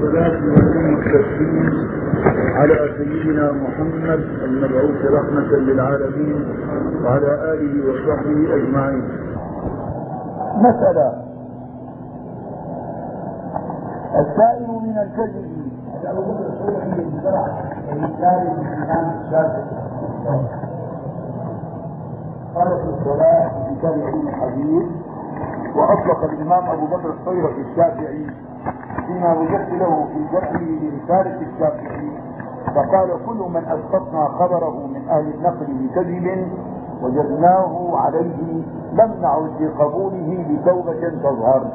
والصلاة وسلم التسليم على سيدنا محمد المبعوث رحمة للعالمين وعلى آله وصحبه أجمعين. مسألة. السائل من الكذب أبو بكر الصوفي انشرح الإنسان الإمام الشافعي قال في الصلاة وأطلق الإمام أبو بكر الصيرفي الشافعي. فيما وجدت له في جرحه لرسالة الشافعي. فقال كل من أسقطنا خبره من أهل النقل بكذب وجدناه عليه لم نعد لقبوله بتوبة تظهر.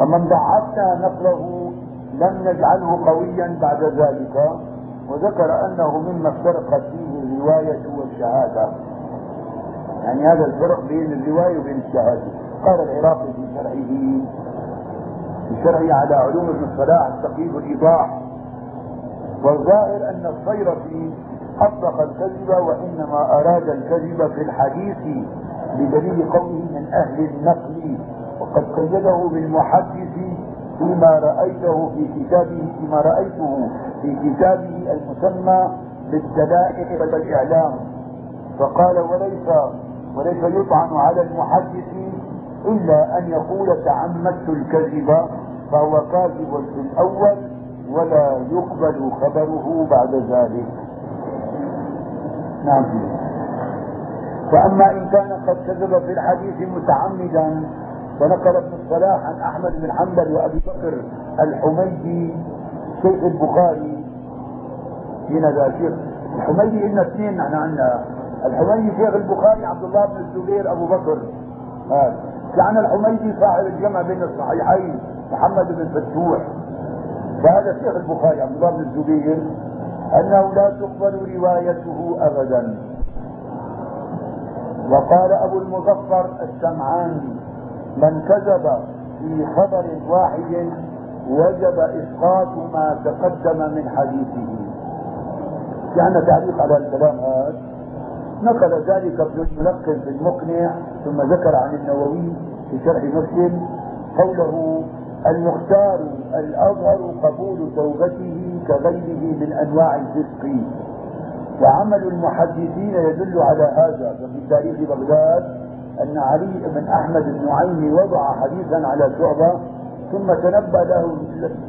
ومن ضعفنا نقله لم نجعله قويا بعد ذلك. وذكر أنه مما افترقت فيه الرواية والشهادة. يعني هذا الفرق بين الرواية وبين الشهادة. قال العراقي في شرعه في شرعه على علوم ابن الصلاح التقييد والإيضاح والظاهر أن الصيرفي أطلق الكذب وإنما أراد الكذب في الحديث بدليل قوله من أهل النقل. وقد قيده بالمحدث فيما رأيته في كتابه فيما رأيته في كتابه المسمى بالدلائل والإعلام. فقال وليس وليس يطعن على المحدث إلا أن يقول تعمدت الكذب فهو كاذب في الأول ولا يقبل خبره بعد ذلك. نعم. فأما إن كان قد كذب في الحديث متعمدا فنقل ابن الصلاح عن أحمد بن حنبل وأبي بكر الحميدي شيخ البخاري. هنا ذا شيخ الحميدي إن اثنين نحن عندنا. الحميدي شيخ البخاري عبد الله بن الزبير أبو بكر. هذا في عنا الحميدي صاحب الجمع بين الصحيحين. محمد بن فتوح. فهذا شيخ البخاري عبد الله بن الزبير أنه لا تقبل روايته أبدا. وقال أبو المظفر السمعاني من كذب في خبر واحد وجب إسقاط ما تقدم من حديثه. يعني تعليق على الكلام هذا. نقل ذلك ابن الملقن في المقنع ثم ذكر عن النووي في شرح مسلم قوله المختار الأظهر قبول توبته كغيره من أنواع الفسق. وعمل المحدثين يدل على هذا ففي تاريخ بغداد أن علي بن أحمد النعيمي وضع حديثا على شعبة ثم تنبه له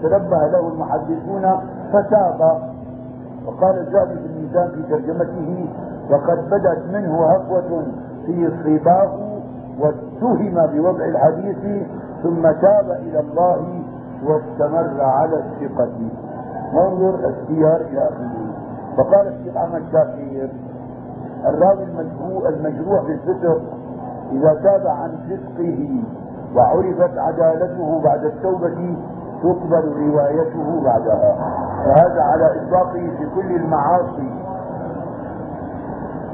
تنبه له المحدثون فتاب وقال الذهبي في الميزان في ترجمته وقد بدت منه هفوة في صباه واتهم بوضع الحديث ثم تاب إلى الله واستمر على الثقة. انظر السير إلى آخره فقال الشيخ أحمد شاكير الراوي المجروح المجروح في الفسق إذا تاب عن فسقه وعرفت عدالته بعد التوبة تقبل روايته بعدها. فهذا على إطلاقه في كل المعاصي.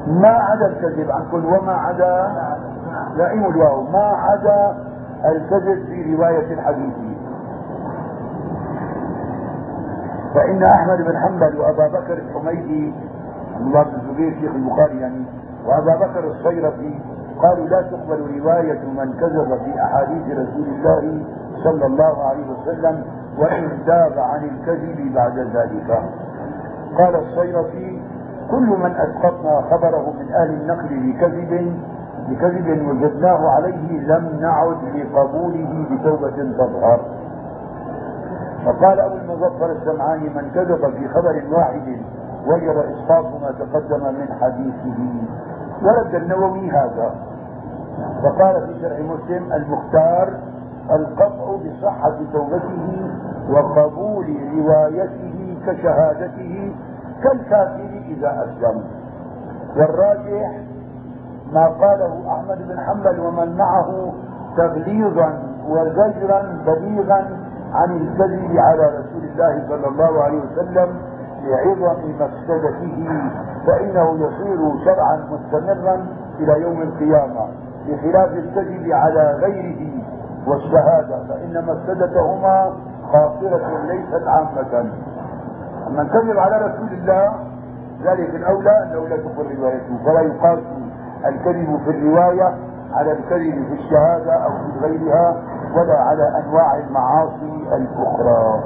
ما عدا الكذب عن كل وما عدا لائم الواو ما عدا الكذب في رواية الحديث. فإن أحمد بن حنبل وأبا بكر الحميدي الله بن الزبير شيخ البخاري يعني وأبا بكر الصيرفي قالوا لا تقبل رواية من كذب في أحاديث رسول الله صلى الله عليه وسلم وإن تاب عن الكذب بعد ذلك. قال الصيرفي كل من أسقطنا خبره من أهل النقل بكذب بكذب وجدناه عليه لم نعد لقبوله بتوبة تظهر. فقال أبو المظفر السمعاني من كذب في خبر واحد وجب إسقاط ما تقدم من حديثه. ورد النووي هذا. فقال في شرح مسلم المختار القطع بصحة توبته وقبول روايته كشهادته كالكافر إذا أسلم. والراجح ما قاله أحمد بن حنبل ومن معه تغليظا وزجرا بليغا عن الكذب على رسول الله صلى الله عليه وسلم لعظم مفسدته فإنه يصير شرعا مستمرا إلى يوم القيامة بخلاف الكذب على غيره والشهادة فإن مفسدتهما خاطرة ليست عامة. أما كذب على رسول الله ذلك الأولى أنه لا تقر روايته فلا يقاس الكذب في الرواية على الكذب في الشهادة أو في غيرها ولا على أنواع المعاصي الأخرى.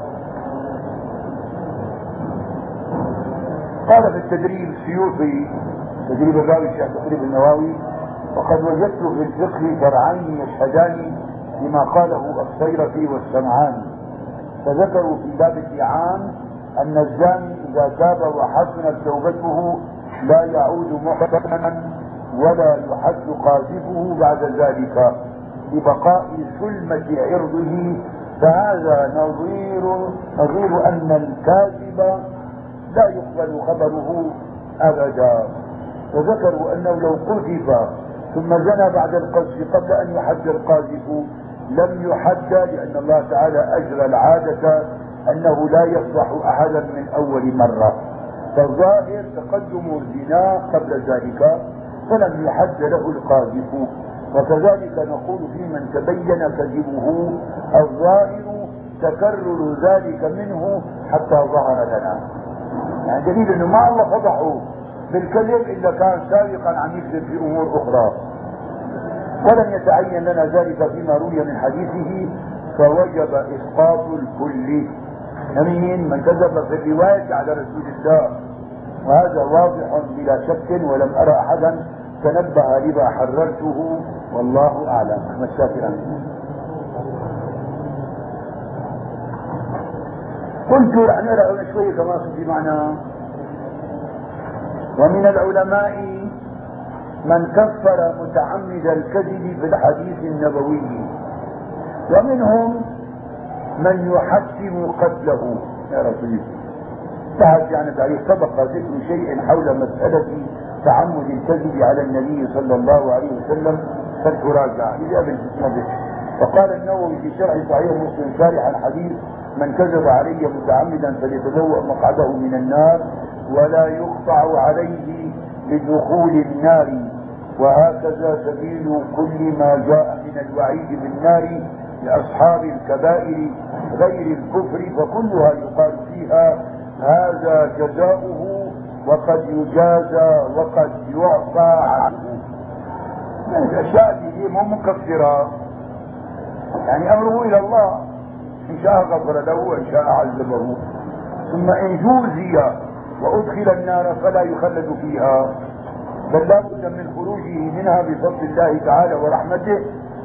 قال في التدريب السيوطي تدريب الراوي الشيخ تدريب النواوي وقد وجدت في الفقه فرعان يشهدان لما قاله الصيرفي والسمعاني فذكروا في باب الإعان أن الزاني إذا تاب وحسنت توبته لا يعود محسنا ولا يحد قاذفه بعد ذلك. لبقاء سلمة عرضه فهذا نظير نظير أن الكاذب لا يقبل خبره أبدا. وذكروا أنه لو قذف ثم زنى بعد القذف قبل أن يحد القاذف لم يحد لأن الله تعالى أجرى العادة أنه لا يفضح أحدا من أول مرة. فالظاهر تقدم الزنا قبل ذلك. فلم يحد له القاذف. وكذلك نقول في من تبين كذبه الظاهر تكرر ذلك منه حتى ظهر لنا. يعني دليل إنه ما الله فضحه بالكذب إلا كان سابقا عم يكذب في أمور أخرى. ولم يتعين لنا ذلك فيما روي من حديثه فوجب إسقاط الكل. امين من كذب في الرواية على رسول الله. وهذا واضح بلا شك ولم أرى أحدا تنبه لما حررته والله أعلم. أحمد شاكر قلت رح نقرا شوي كمان في معنى. ومن العلماء من كفر متعمد الكذب في الحديث النبوي. ومنهم من يحكم قتله. يا رسول الله. يعني تعريف سبق ذكر شيء حول مسألة تعمد الكذب على النبي صلى الله عليه وسلم فالتراجع إذا بالمسند فقال النووي في شرح صحيح مسلم شارح الحديث من كذب علي متعمدا فليتبوأ مقعده من النار ولا يقطع عليه بدخول النار. وهكذا سبيل كل ما جاء من الوعيد بالنار لأصحاب الكبائر غير الكفر فكلها يقال فيها هذا جزاؤه وقد يجازى وقد يعفى عنه. دي مو مكفره يعني أمره إلى الله. إن شاء غفر له وإن شاء عذبه. ثم إن جوزي وأدخل النار فلا يخلد فيها. بل لا بد من خروجه منها بفضل الله تعالى ورحمته.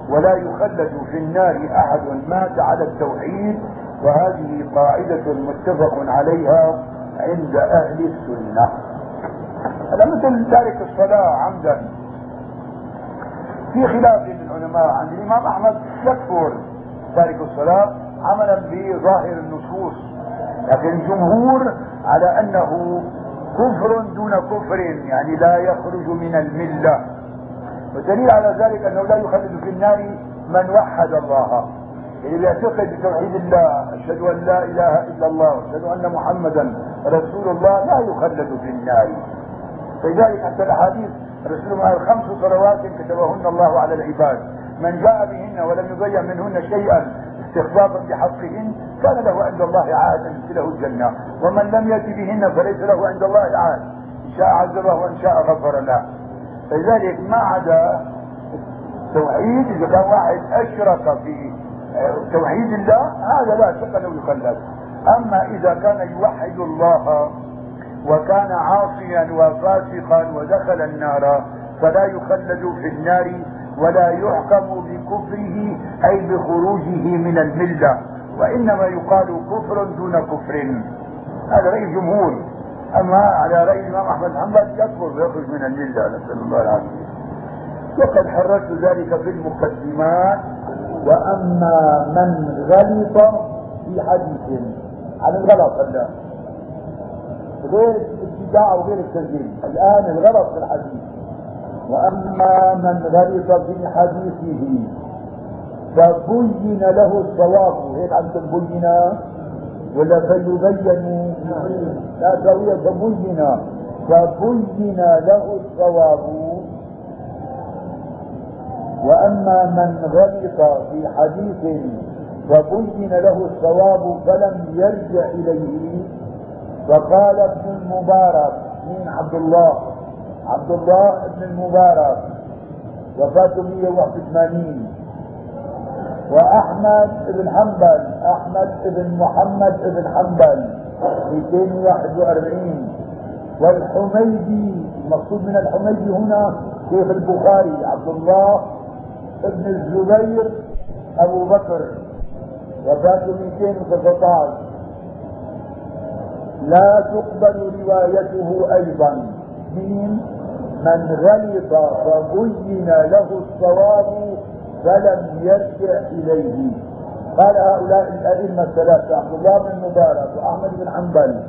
ولا يخلد في النار أحد. مات على التوحيد وهذه قاعدة متفق عليها عند أهل السنة. هذا مثل تارك الصلاة عمدا. في خلاف للعلماء عند الإمام أحمد يكفر تارك الصلاة عملا بظاهر النصوص لكن الجمهور على أنه كفر دون كفر يعني لا يخرج من الملة. والدليل على ذلك أنه لا يخلد في النار من وحد الله. اللي بيعتقد بتوحيد الله أشهد أن لا إله إلا الله واشهد أن محمدا رسول الله لا يخلد في النار. فلذلك حتى الأحاديث الرسول قال خمس صلوات كتبهن الله على العباد. من جاء بهن ولم يضيع منهن شيئا استخفافا بحقهن كان له عند الله عهد ان يدخله الجنة. ومن لم يأت بهن فليس له عند الله عهد. إن شاء عذبه وإن شاء غفر له. فلذلك ما عدا التوحيد إذا كان واحد أشرك في توحيد الله هذا لا شك أنه يخلد أما إذا كان يوحد الله وكان عاصيا وفاسقا ودخل النار فلا يخلد في النار ولا يحكم بكفره أي بخروجه من الملة وإنما يقال كفر دون كفر. هذا راي الجمهور أما على رأي الإمام أحمد حنبل يكفر ويخرج من الملة نسأل الله العافية. وقد حررت ذلك في المقدمات وأما من غلط في حديث. عن الغلط هلا. غير الابتداع وغير التسجيل الآن الغلط في الحديث. وأما من غلط في حديثه. فبين له الصواب. هيك عندكم بين؟ ولا فيبين؟ لا تسويه فبين. فبين له الصواب. وأما من غلط في حديث فبين له الصواب فلم يرجع إليه فقال ابن المبارك مين عبد الله عبد الله ابن المبارك وفاته 181 وأحمد بن حنبل أحمد بن محمد بن حنبل 241 والحميدي المقصود من الحميدي هنا شيخ البخاري عبد الله ابن الزبير أبو بكر وفاته 219 لا تقبل روايته أيضا. من من غلط فبين له الصواب فلم يرجع إليه. قال هؤلاء الأئمة الثلاثة عبد الله بن المبارك وأحمد بن حنبل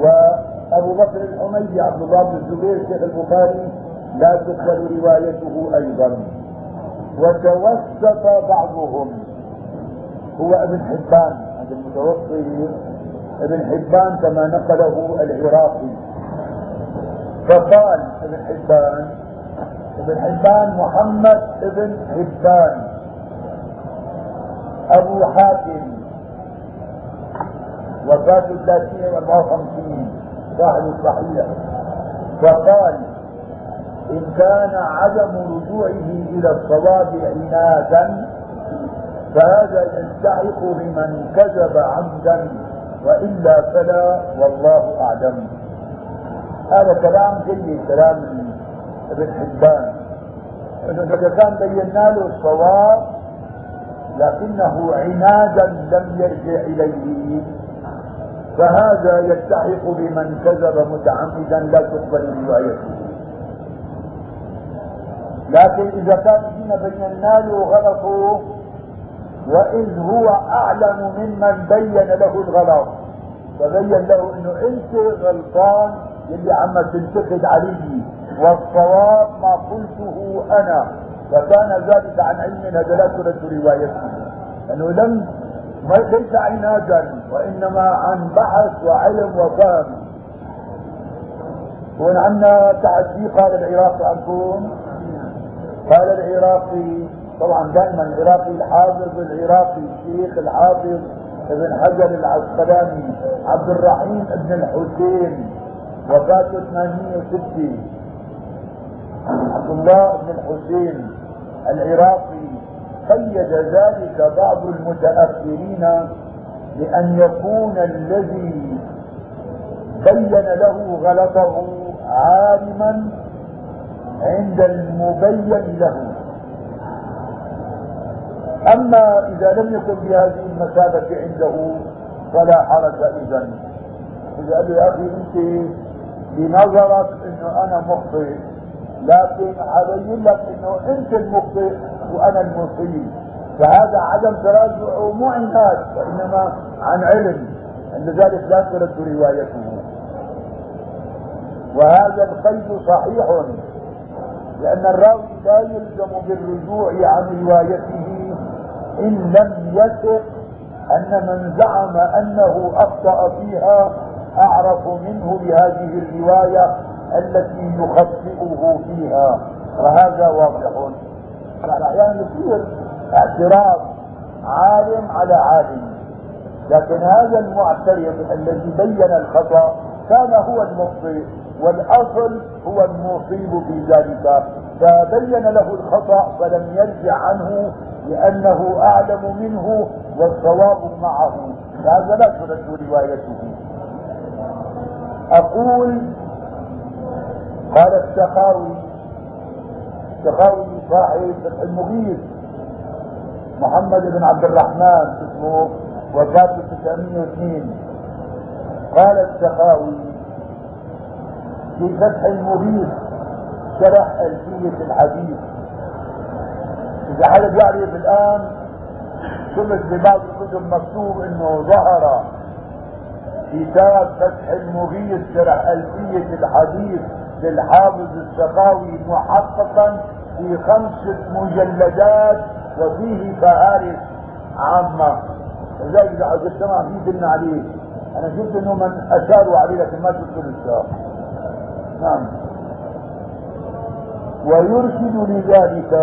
وأبو بكر الحميدي عبد الله بن الزبير شيخ البخاري لا تقبل روايته أيضا. وتوسط بعضهم. هو ابن حبان هذا المتوسط ابن حبان كما نقله العراقي. فقال ابن حبان ابن حبان محمد ابن حبان أبو حاتم وفاته 354 صاحب الصحيح. فقال إن كان عدم رجوعه إلى الصواب عنادا فهذا يلتحق بمن كذب عمدا وإلا فلا والله أعلم. هذا كلام جيد كلام ابن حبان. انه إذا كان بينا له الصواب لكنه عنادا لم يرجع إليه. فهذا يلتحق بمن كذب متعمدا لا تقبل روايته. لكن إذا كان فينا بينا له غلطه وإذ هو أعلم ممن بين له الغلط. فبين له إنه أنت غلطان يلي عم تنتقد علي والصواب ما قلته أنا. فكان ذلك عن علم هذا لا ترد روايته. لأنه لم ليس عنادا وإنما عن بحث وعلم وفهم. هون عندنا تحدي قال العراقي عنكم. قال العراقي طبعا دائما العراقي الحافظ العراقي الشيخ الحافظ ابن حجر العسقلاني عبد الرحيم ابن الحسين وفاته 860 عبد الله بن الحسين العراقي قيد ذلك بعض المتأخرين لأن يكون الذي بين له غلطه عالما عند المبين له. أما إذا لم يكن بهذه المثابة عنده فلا حرج اذا إذا قال يا أخي أنت بنظرك إنه أنا مخطئ لكن ابين لك إنه أنت المخطئ وأنا المصيب فهذا عدم تراجع مو عناد وإنما عن علم. إن ذلك لا ترد روايته. وهذا القيد صحيح. لأن الراوي لا يلزم بالرجوع عن روايته إن لم يثق أن من زعم أنه أخطأ فيها أعرف منه بهذه الرواية التي يخطئه فيها. وهذا واضح. أحيانا يصير اعتراض عالم على عالم. لكن هذا المعترض الذي بين الخطأ كان هو المخطئ. والأصل هو المصيب في ذلك. فبين له الخطأ فلم يرجع عنه لأنه أعلم منه والصواب معه. فهذا لا ترد روايته. أقول قال السخاوي السخاوي صاحب المغيث محمد بن عبد الرحمن اسمه وفاته 902 قال السخاوي في فتح المغيث شرح ألفية الحديث. إذا حدا بيعرف الآن شفت ببعض الكتب مكتوب إنه ظهر كتاب فتح المغيث شرح ألفية الحديث للحافظ السخاوي محققا في خمسة مجلدات وفيه فهارس عامة. لذلك إذا السماع فيه دلنا عليه. أنا شفت إنه من أشاروا عليه لكن ما شفت لسه نعم ويرشد لذلك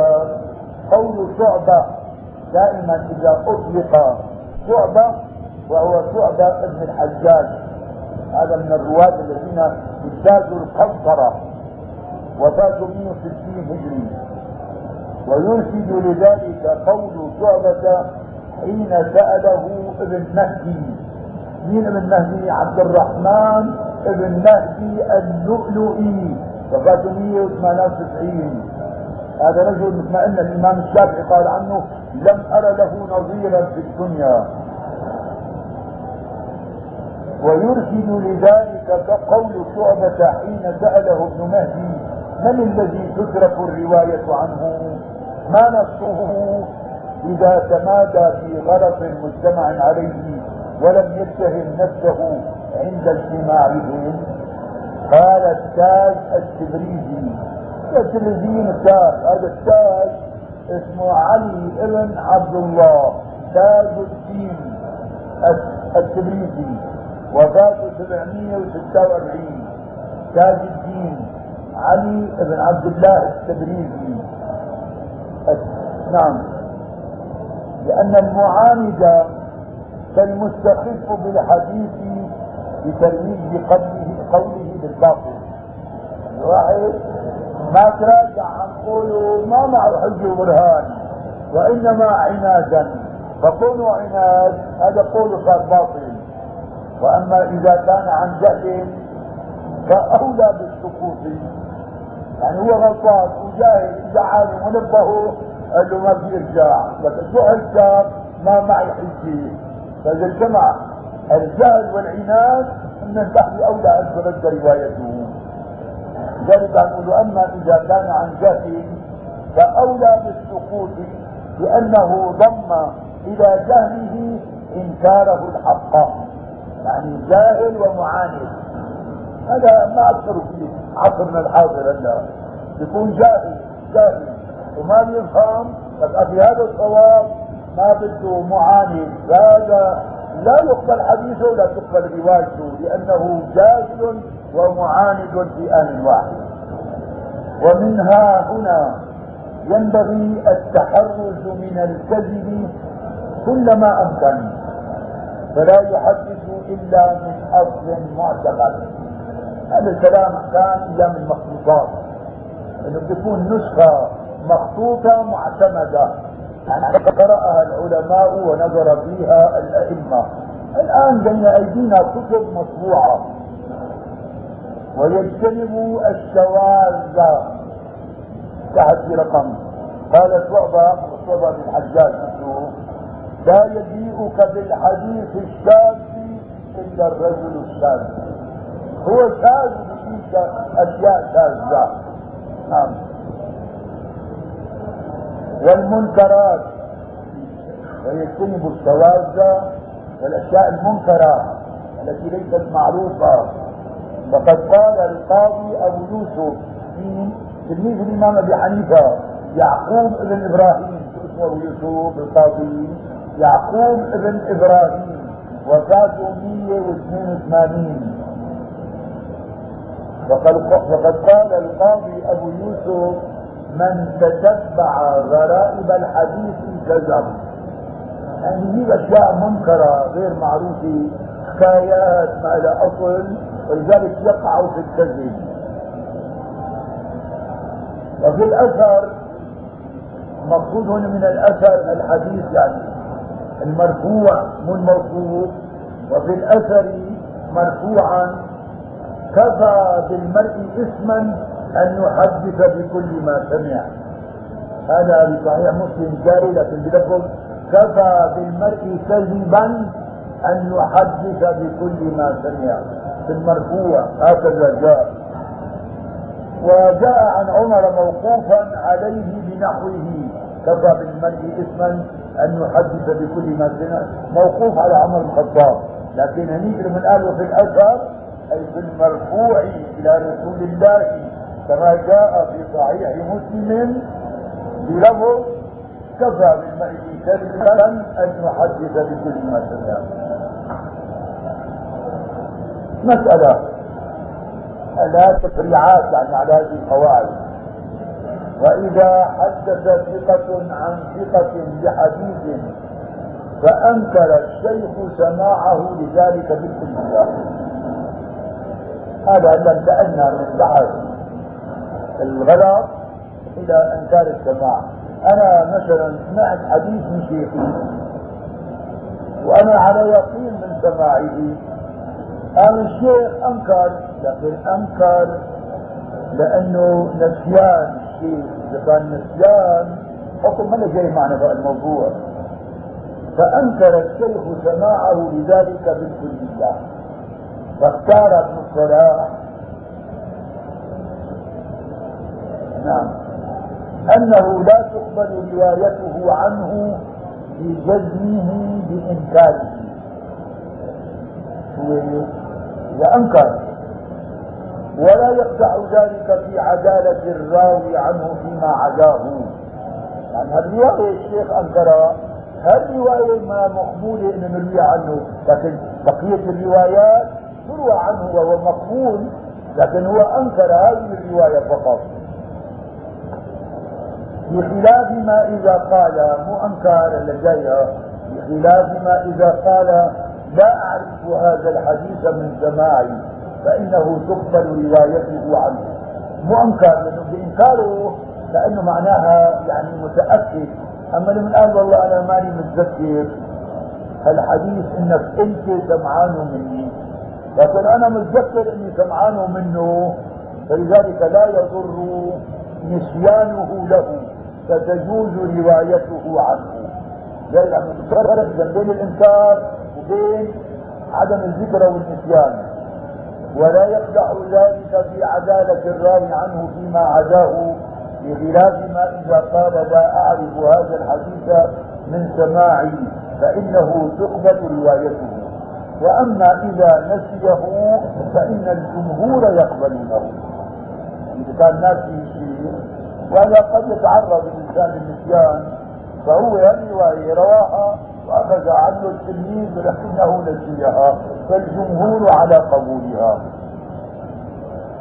قول شعبة دائما إذا أطلق شعبة وهو شعبة ابن الحجاج. هذا من الرواة الذين اجتازوا القنطرة وفاتوا 160 هجري. ويرشد لذلك قول شعبة حين سأله ابن مهدي مين ابن مهدي؟ عبد الرحمن ابن مهدي اللؤلؤي وفاته 198 هذا رجل مثل ما قلنا الإمام الشافعي قال عنه لم أرى له نظيرا في الدنيا. ويرشد لذلك كقول شعبة حين سأله ابن مهدي من الذي تترك الرواية عنه؟ ما نصه إذا تمادى في غلط مجتمع عليه ولم يتهم نفسه؟ عند اجتماعهم. قال التاج التبريزي التلفزيون التاج هذا التاج اسمه علي ابن عبد الله تاج الدين التبريزي وفاته 746 تاج الدين علي بن عبد الله التبريزي نعم. لأن المعاند كالمستخف بالحديث بترويج قوله قوله بالباطل. الواحد ما تراجع عن قوله ما معه حجه وبرهان وإنما عنادا. فكونه عناد هذا قوله صار باطل. وأما إذا كان عن جهل فأولى بالسقوط يعني هو غلطان وجاهل إذا عالم ونبهه قال له ما بيرجع بس شو هالكتاب ما معي حجه فإذا اجتمع الجهل والعناد من البحث أولى أن ترد روايته. لذلك نقول أما إذا كان عن جهل فأولى بالسقوط لأنه ضم إلى جهله إنكاره الحق. يعني جاهل ومعاند هذا ما أكثر فيه عصرنا الحاضر هلا يكون جاهل جاهل. وما بيفهم بس في هذا الصواب ما بده معاند هذا لا يقبل حديثه ولا تقبل روايته لأنه جاهل ومعاند في ان واحد. ومنها هنا ينبغي التحرز من الكذب كلما أمكن فلا يحدث إلا من أصل معتقد. هذا الكلام كان أيام المخطوطات إنه بتكون نسخة مخطوطة معتمدة. يعني قرأها العلماء ونظر فيها الأئمة. الآن بين أيدينا كتب مطبوعة. ويجتنب الشواذ. تحت في رقم. قال شعبة شعبة بن نفسه لا يجيئك بالحديث الشاذ إلا الرجل الشاذ. هو شاذ بيجيك أشياء شاذة. نعم. والمنكرات. ويجتنب الشواذ والأشياء المنكرة التي ليست معروفة. فقد قال القاضي أبو يوسف في تلميذ الإمام أبي حنيفة يعقوب ابن إبراهيم. اسمه أبو يوسف القاضي. يعقوب ابن إبراهيم. وفاته 182 وقد قال القاضي أبو يوسف من تتبع غرائب الحديث كذب يعني هي أشياء منكرة غير معروفة حكايات ما لها أصل ولذلك يقع في الكذب وفي الأثر مقصود هنا من الأثر الحديث يعني المرفوع مو الموصوف وفي الأثر مرفوعا كفى بالمرء اسما أن يحدث بكل ما سمع. هذا بصحيح مسلم جاري لكن بلفظ كفى بالمرء كذبا أن يحدث بكل ما سمع. في المرفوع هكذا جاء. وجاء عن عمر موقوفا عليه بنحوه. كفى بالمرء اسما أن يحدث بكل ما سمع. موقوف على عمر الخطاب. لكن هنيك من قال وفي الأثر أي في المرفوع إلى رسول الله كما جاء في صحيح مسلم بلفظ كفى بالمرء كذبا أن يحدث بكل ما سمع مسألة. لا تفريعات يعني على هذه القواعد. وإذا حدث ثقة عن ثقة بحديث فأنكر الشيخ سماعه لذلك بالكلية هذا لم انتقلنا من بحث الغلط إلى إنكار السماع أنا مثلا سمعت حديث من شيخي وأنا على يقين من سماعه قال الشيخ أنكر لكن أنكر لأنه نسيان الشيخ. إذا كان نسيان حكم ما جاي معنا بقى الموضوع. فأنكر الشيخ سماعه لذلك بالكلية. فاختار ابن الصلاح أنه لا تقبل روايته عنه بجزمه بإنكاره. إذا أنكر ولا يقدح ذلك في عدالة الراوي عنه فيما عداه. يعني هالرواية الشيخ أنكرها. هالرواية ما مقبولة أن نروي عنه لكن بقية الروايات تروى عنه وهو مقبول لكن هو أنكر هذه الرواية فقط. بخلاف ما إذا قال مو أنكار جاية بخلاف ما إذا قال لا أعرف هذا الحديث من سماعي فإنه تقبل روايته عنه. مو أنكر لأنه بإنكاره لأنه معناها يعني متأكد. أما لمن قال والله أنا ماني متذكر الحديث إنك أنت سمعانه مني. لكن أنا متذكر إني سمعانه منه فلذلك لا يضر نسيانه له. فتجوز روايته عنه. لما فرق بين الإنكار بين عدم الذكر والنسيان. ولا يقدح ذلك في عدالة الراوي عنه فيما عداه بخلاف ما إذا قال لا أعرف هذا الحديث من سماعي فإنه تقبل روايته. وأما إذا نسيه فإن الجمهور يقبلونه. إذا كان ناسي شيء. وهذا قد يتعرض الإنسان للنسيان فهو الرواية رواها وأخذ عنه التلميذ ولكنه نسيها فالجمهور على قبولها.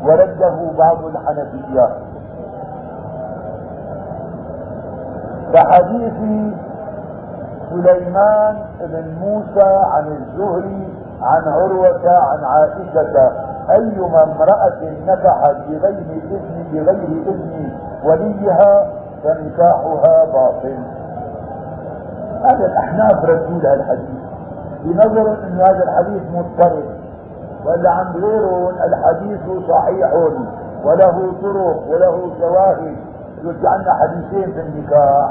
ورده بعض الحنفية. كحديث سليمان بن موسى عن الزهري عن عروة عن عائشة أيما امرأة نكحت بغير إذن بغير إذن وليها فنكاحها باطل. هذا الأحناف ردوا لها الحديث بنظر إن هذا الحديث مضطرب ولا عند غيرهم الحديث صحيح وله طرق وله شواهد عندنا حديثين في النكاح.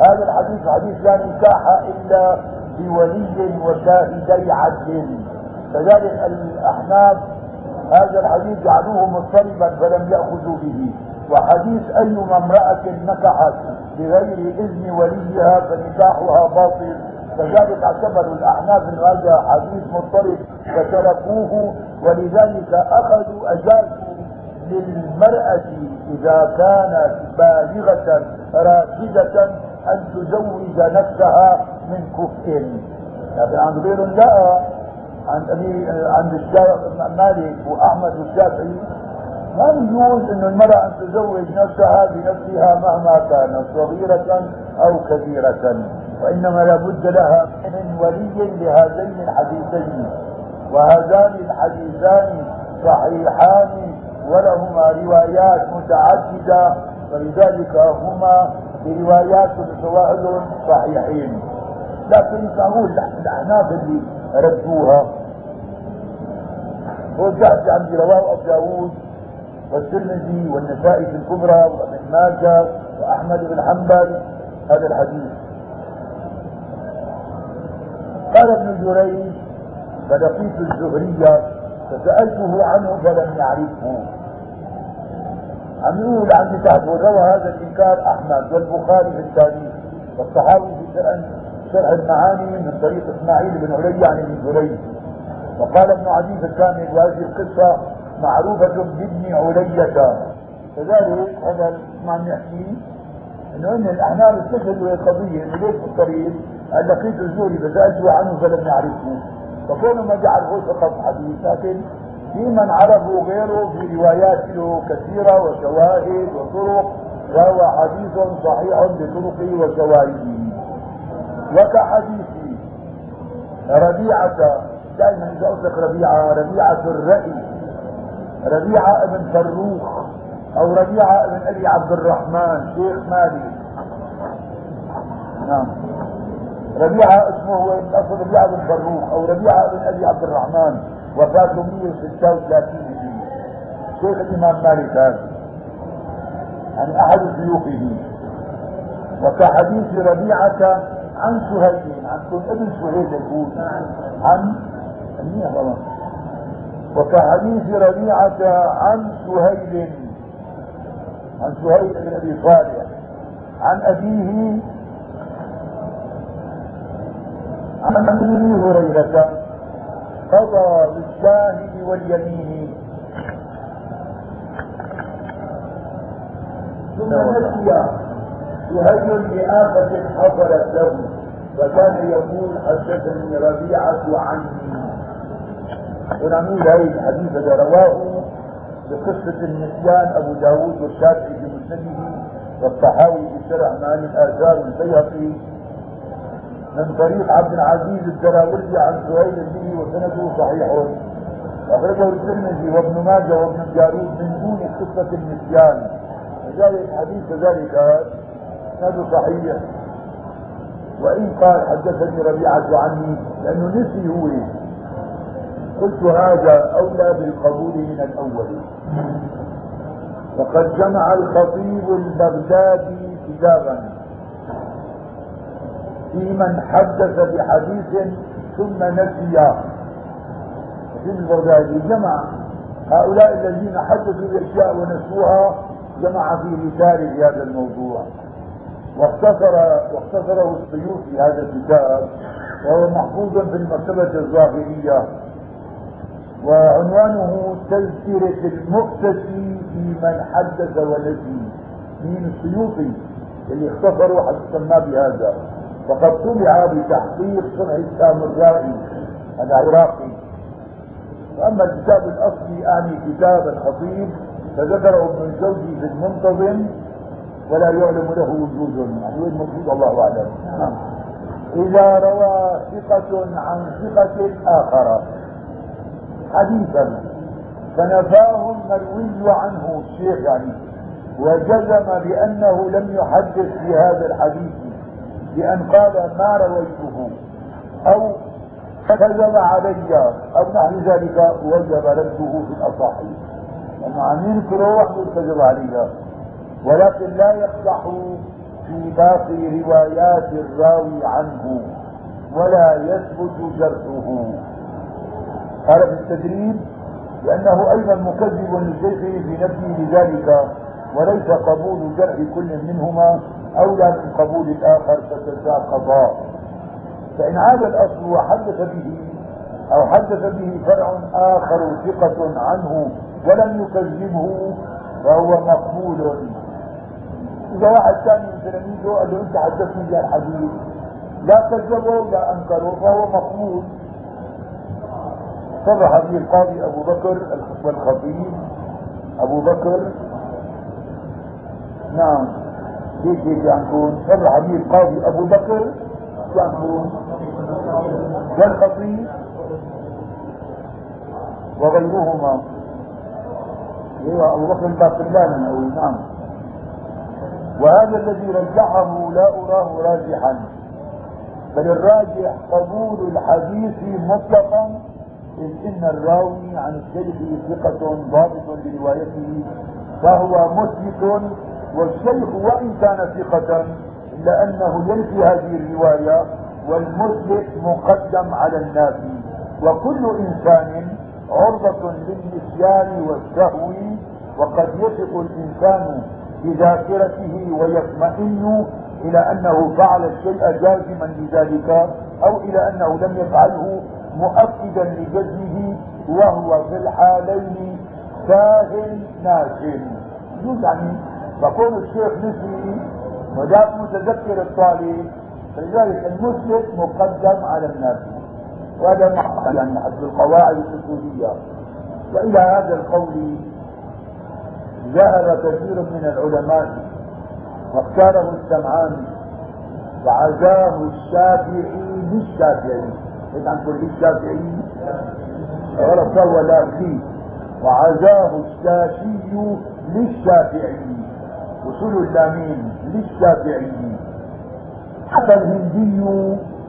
هذا الحديث حديث لا نكاح إلا بولي وشاهدي عدل. كذلك الأحناف هذا الحديث جعلوه مضطربا فلم يأخذوا به. وحديث أيما امرأة نكحت بغير إذن وليها فنكاحها باطل كذلك اعتبروا الاحناف ان هذا حديث مضطرب فتركوه ولذلك أخذوا اجازوا للمرأة إذا كانت بالغة راشدة أن تزوج نفسها من كفء. لكن عند غيرهم لا عند عند مالك وأحمد والشافعي ما يجوز انه المرأة أن تزوج نفسها بنفسها مهما كانت صغيرة أو كبيرة وإنما لابد لها من ولي لهذين الحديثين. وهذان الحديثان صحيحان ولهما روايات متعددة فلذلك هما بروايات وشواهد صحيحين. لكن يسموه الاحناف اللي ردوها. جاء عندي رواه أبو داوود والترمذي والنسائي في الكبرى وابن ماجه وأحمد بن حنبل هذا الحديث. قال ابن جريج فلقيت الزهرية فسألته عنه فلم يعرفه. عم يقول عندي تحت روى هذا الإنكار أحمد والبخاري في التاريخ. والصحابي في شرح المعاني من طريق إسماعيل بن علي عن ابن جريج. وقال ابن عدي في الكامل وهذه القصة معروفة بابن علية. كذلك هذا ما عم يحكي إنه إن الاحناف استشهدوا القضية إنه ليش في الطريق قال لقيت الزوري فسألته عنه فلم يعرفه فكونه ما جعله فقط حديث لكن في من عرفه غيره في روايات له كثيرة وشواهد وطرق وهو حديث صحيح بطرقه وشواهده وكحديث ربيعة دائما إذا أطلق ربيعة ربيعة الرأي. ربيعة ابن فروخ أو ربيعة ابن أبي عبد الرحمن شيخ مالي. نعم. ربيعة اسمه هو الاصل ربيعة بن فروخ أو ربيعة بن أبي عبد الرحمن. وفاته 136 هجري. شيخ الإمام مالك هذا. يعني أحد شيوخه. وكحديث ربيعة عن سهيل عن ابن سهيل يقول عن وكحديث ربيعة عن سهيل عن سهيل بن أبي صالح عن أبيه عن أبي هريرة قضى بالشاهد واليمين. ثم نسي سهيل بآفة حصلت له فكان يقول حدثني ربيعة عني ونقول هذه الحديث رواه. بقصة النسيان أبو داود والشافعي في مسنده والطحاوي في شرع مال الآثار والبيهقي من طريق عبد العزيز الدراوردي عن سهيل به وسنده صحيح. أخرجه الترمذي وابن ماجه وابن الجارود من دون قصة النسيان. لذلك الحديث كذلك هذا صحيح. وإن قال حدثني ربيعة عني لأنه نسي هو. قلت هذا أولى بالقبول من الأول. وقد جمع الخطيب البغدادي كتابا في من حدث بحديث ثم نسي. في البغدادي جمع هؤلاء الذين حدثوا بأشياء ونسوها جمع في رسالة هذا الموضوع. واختصر واختصره السيوطي هذا الكتاب وهو محفوظ في المكتبة الظاهرية. وعنوانه تذكرة المقتسي في من حدث ونسي من السيوطي اللي اختصروا سماه بهذا. وقد طبع بتحقيق صنع السامرائي العراقي. وأما الكتاب الأصلي أعني كتاب الخطيب فذكره ابن الجوزي في المنتظم ولا يعلم له وجود. يعني وين موجود؟ الله أعلم. نعم. إذا روى ثقة عن ثقة آخر. حديثا فنفاه المروي عنه الشيخ يعني وجزم بأنه لم يحدث في هذا الحديث بأن قال ما رويته أو كذب علي أو نحو ذلك وجب رده في الاصح لأنه عم ينكره وحده كذب علي ولكن لا يقدح في باقي روايات الراوي عنه ولا يثبت جرحه. قال في التدريب لأنه أيضا مكذب لشيخه في نفسه لذلك وليس قبول جرح كل منهما أولى من قبول الآخر فتساقطا فإن عاد الأصل وحدث به أو حدث به فرع آخر ثقة عنه ولم يكذبه فهو مقبول. إذا واحد ثاني من تلاميذه قال له أنت حدثني بهالحديث لا كذبه لا أنكره فهو مقبول. صرح به القاضي أبو بكر والخطيب أبو بكر. نعم. ليش هيك يكون صرح به القاضي أبو بكر. يكون والخطيب وغيرهما. أيوه أبو بكر الباقلاني أو نعم. وهذا الذي رجحه لا أراه راجحا. بل الراجح قبول الحديث مطلقا إذ إن الراوي عن الشيخ ثقة ضابط لروايته فهو مثبت والشيخ وإن كان ثقة إلا أنه ينفي هذه الرواية والمثبت مقدم على النافي وكل إنسان عرضة للنسيان والسهو وقد يثق الإنسان بذاكرته ويطمئن إلى أنه فعل الشيء جازما لذلك أو إلى أنه لم يفعله مؤكدا لجزمه وهو في الحالين ساهل يجوز يعني فكون الشيخ نسي وذاك متذكر الطالب فلذلك المثبت مقدم على الناس. وهذا يعني حسب القواعد الاصوليه وإلى هذا القول ذهب كثير من العلماء. واختاره السمعاني وعزاه الشافعي للشافعي. عن كل الشافعي غلط ولا فيه وعزاه الشافعي للشافعي وصول اللامين للشافعي. حتى الهندي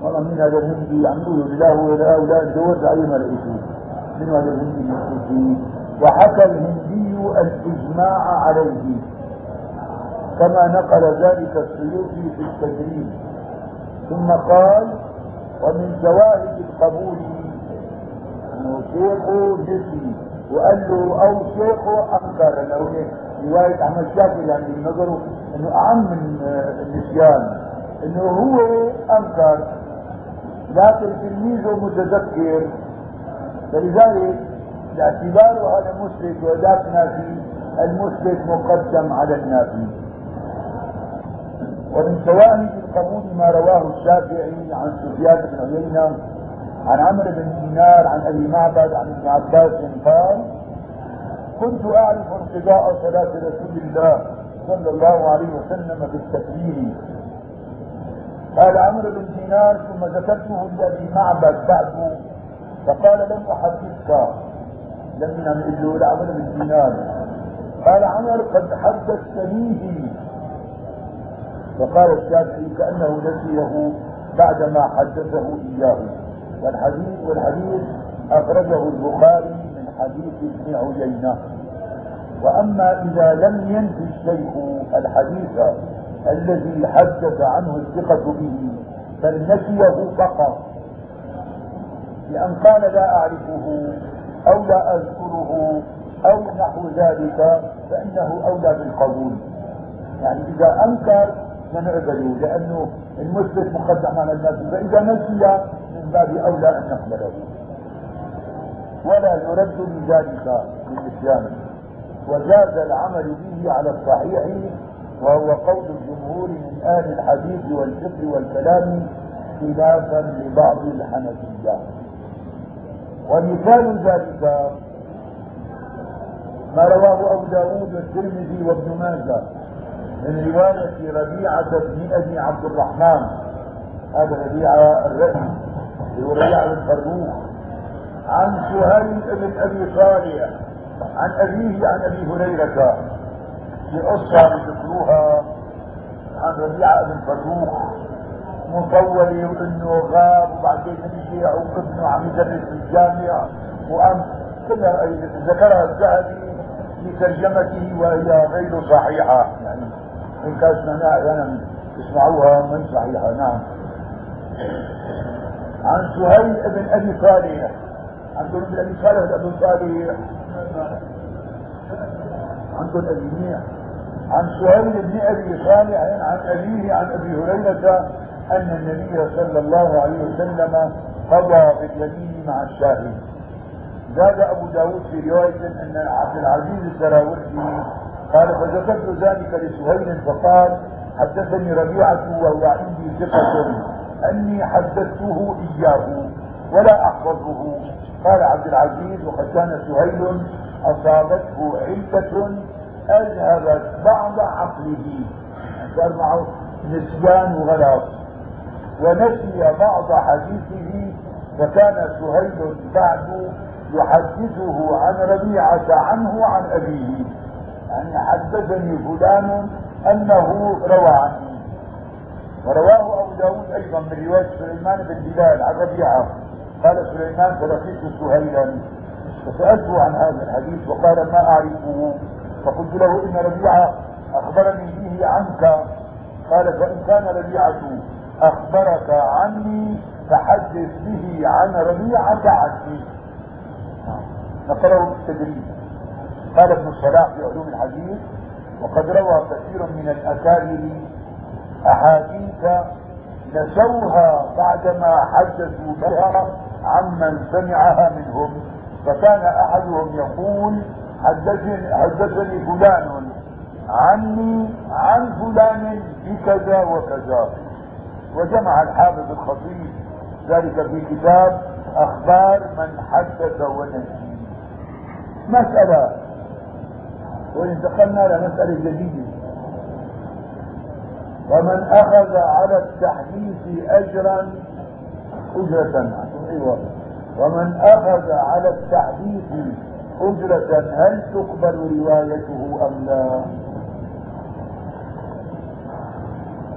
والله من هذا الهندي عم يقولوا لا هو ولا الدور اي ما لقيتوه من هذا الهندي وحكى الهندي الإجماع عليه. كما نقل ذلك السيوطي في التدريب. ثم قال ومن شواهد القبول أنه شيخه جسمي وقال له أو شيخه أنكر. لأنه رواية أحمد شاكر يعني نظره إنه أعم من النسيان. إنه هو أنكر. لكن تلميذه متذكر. فلذلك باعتباره هذا مثبت وذاك نافي المثبت مقدم على النافي ومن شواهد القبول ما رواه الشافعي عن سفيان بن عيينة عن عمرو بن دينار عن أبي معبد عن ابن عباس قال كنت أعرف انقضاء صلاة رسول الله صلى الله عليه وسلم بالتكبير قال عمرو بن دينار ثم ذكرته لابي معبد بعد فقال لم أحدثك لم ينام له عمرو بن دينار. قال عمر قد حدثتنيه فقال الشافعي كأنه نسيه بعدما حدثه إياه. والحديث والحديث أخرجه البخاري من حديث ابن عيينة. وأما إذا لم ينفي الشيخ الحديث الذي حدث عنه الثقة به بل نسيه فقط. بأن قال لا أعرفه أو لا أذكره أو نحو ذلك فإنه أولى بالقبول. يعني إذا أنكر فنقبله لأنه المثبت مقدم على الناس. فإذا نسي من باب أولى أن نقبله ولا يرد من ذلك للنسيان وجاز العمل به على الصحيح وهو قول الجمهور من أهل الحديث والفقه والكلام خلافا لبعض الحنفية. ومثال ذلك ما رواه أبو داود والترمذي وابن ماجه. من رواية ربيعة بن أبي عبد الرحمن هذا ربيعه الرأي هو ربيعه بن فروخ عن سهيل بن أبي صالح عن أبيه عن أبي هريرة في قصة بذكروها عن ربيعة بن فروخ مطولة وانه غاب وبعدين رجع وابنه عم يدرس في الجامع وقام كلها ذكرها الذهبي في ترجمته وهي غير صحيحة. يعني إن كان أحيانا تسمعوها من صحيحة نعم. عن سهيل بن أبي صالح. عن سهيل بن أبي صالح ابن صالح. عندهم أبي عن سهيل بن أبي صالح عن أبيه عن أبي هريرة أن النبي صلى الله عليه وسلم قضى باليمين مع الشاهد. زاد أبو داود في رواية أن عبد العزيز الدراوردي قال فذكرت ذلك لسهيل فقال حدثني ربيعة وهو عندي ثقة أني حدثته إياه ولا أحفظه. قال عبد العزيز وقد كان سهيل أصابته عله أذهبت بعض عقله صار معه نسيان وغلط ونسي بعض حديثه فكان سهيل بعد يحدثه عن ربيعة عنه عن أبيه. يعني حدثني فلان أنه روى عنه ورواه أبو داود أيضا من رواية سليمان بن بلال عن ربيعة. قال سليمان فلقيت سهيلا. فسألته عن هذا الحديث وقال ما أعرفه. فقلت له إن ربيعة أخبرني به عنك. قال فإن كان ربيعة أخبرك عني فحدث به عن ربيعة عني نقله بالتدريب قال ابن الصلاح في علوم الحديث وقد روى كثير من الأكابر أحاديث نسوها بعدما حدثوا بها عمن سمعها منهم. فكان أحدهم يقول حدثني, فلان عني عن فلان بكذا وكذا. وجمع الحافظ الخطيب ذلك في كتاب أخبار من حدث ونسي. مسألة وانتقلنا لمسألة جديدة. ومن أخذ على التحديث اجرا أجرة أيوه. ومن أخذ على التحديث أجرة هل تقبل روايته أم لا؟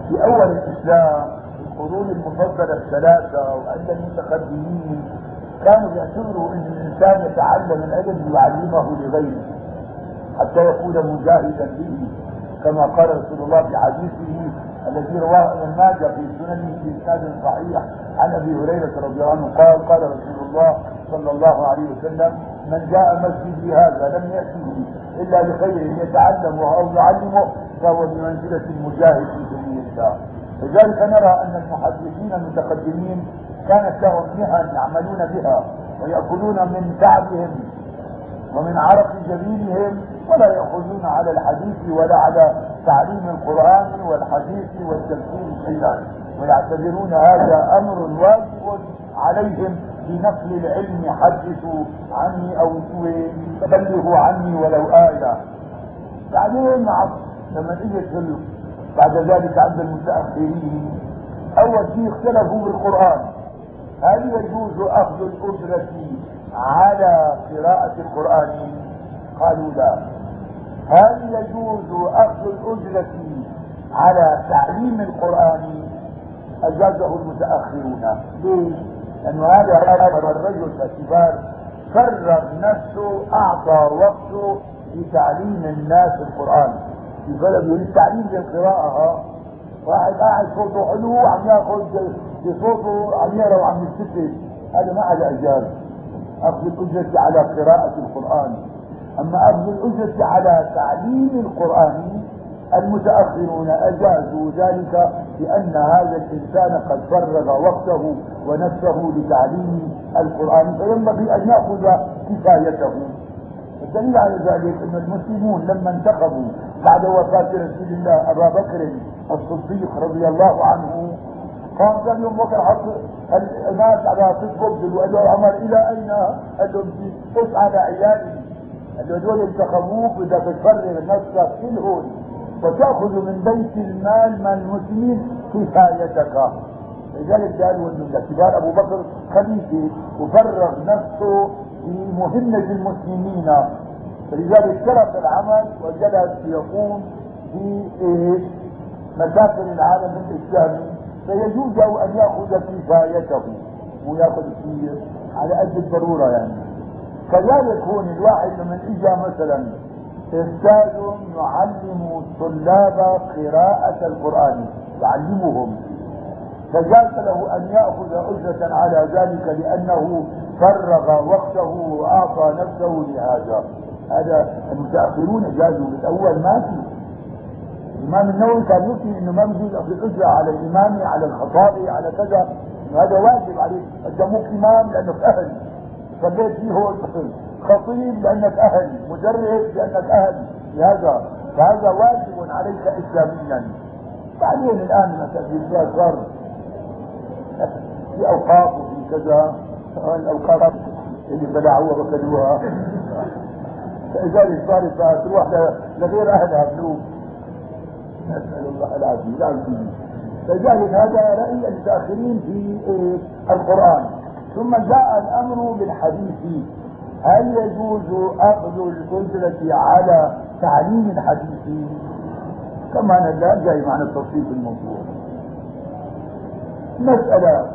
في أول الإسلام القرون المفضلة الثلاثة وعند المتقدمين كانوا يعتبروا إن الإنسان يتعلم العلم ليعلمه لغيره. حتى يكون مجاهدا به كما قال رسول الله في حديثه الذي رواه ابن ماجه في سننه باسناد صحيح عن أبي هريرة رضي الله عنه قال قال رسول الله صلى الله عليه وسلم من جاء مسجدي هذا لم يأته إلا بخير يتعلمه أو يعلمه فهو بمنزلة المجاهد في سبيل الله. لذلك نرى أن المحدثين المتقدمين كانت لهم مهن يعملون بها ويأكلون من تعبهم ومن عرق جبينهم ولا يأخذون على الحديث ولا على تعليم القرآن والحديث والتفسير شيئا ويعتبرون هذا أمر واجب عليهم بنقل العلم. حدثوا عني أو بلغوا عني ولو آية. بعدين لما اجت بعد ذلك عند المتأخرين. أول شيء اختلفوا بالقرآن هل يجوز أخذ الأجرة على قراءة القرآن؟ قالوا لا. هل يجوز أخذ الأجرة على تعليم القرآن؟ أجازه المتأخرون. ليش لأنه هذا الرجل باعتبار فرغ نفسه أعطى وقته لتعليم الناس القرآن. في بلد يريد تعليم القراءة واحد قاعد صوته حلو عم يأخذ بصوته عم يقرا وعم يستفد هذا ما حدا اجاز أخذ الأجرة على قراءة القرآن. اما اخذ الاجره على تعليم القرآن المتأخرون أجازوا ذلك لأن هذا الإنسان قد فرغ وقته ونفسه لتعليم القرآن فينبغي أن يأخذ كفايته الدليل على ذلك أن المسلمون لما انتخبوا بعد وفاة رسول الله أبا بكر الصديق رضي الله عنه قام كان يوم بكر حط الناس على صدق وقال له عمر إلى أين؟ قال له اسعى لعيالي قال له هذول انتخبوك بدك تفرغ نفسك كلهم وتأخذ من بيت المال من المسلمين كفايتك. لذلك قالوا انه باعتبار أبو بكر خليفة وفرغ نفسه في مهمة المسلمين. فلذلك ترك العمل وجلس يقوم في إيش؟ مسافر العالم الاسلامي فيجوز له أن يأخذ كفايته ويأخذ كثير على قد الضرورة يعني. كذلك هون الواحد لما اجى مثلا إستاذ يعلم الطلاب قراءة القرآن يعلمهم. فجاز له أن يأخذ اجرة على ذلك لأنه فرغ وقته وأعطى نفسه لهذا. هذا المتأخرون جازوا بالأول ما في. الإمام النووي كان يفتي إنه ما بيجوز أخذ الاجرة على الامام على الخطابي على كذا. هذا واجب عليك قدموك إمام لانك أهل. صليت فيه هو خطيب لأنك أهل مدرس لأنك أهل. لهذا فهذا واجب عليك اسلاميا. بعدين الآن مثلا صار في أوقاف وفي كذا. الاوقاف اللي بلعوها وكلوها فلذلك صارت تروح لغير أهلها بنوب نسأل الله العافية. لا فلذلك هذا رأي المتاخرين في القرآن. ثم جاء الأمر بالحديث. هل يجوز أخذ الأجرة على تعليم الحديث؟ كما الآن جاي معنا التفصيل في الموضوع. مسألة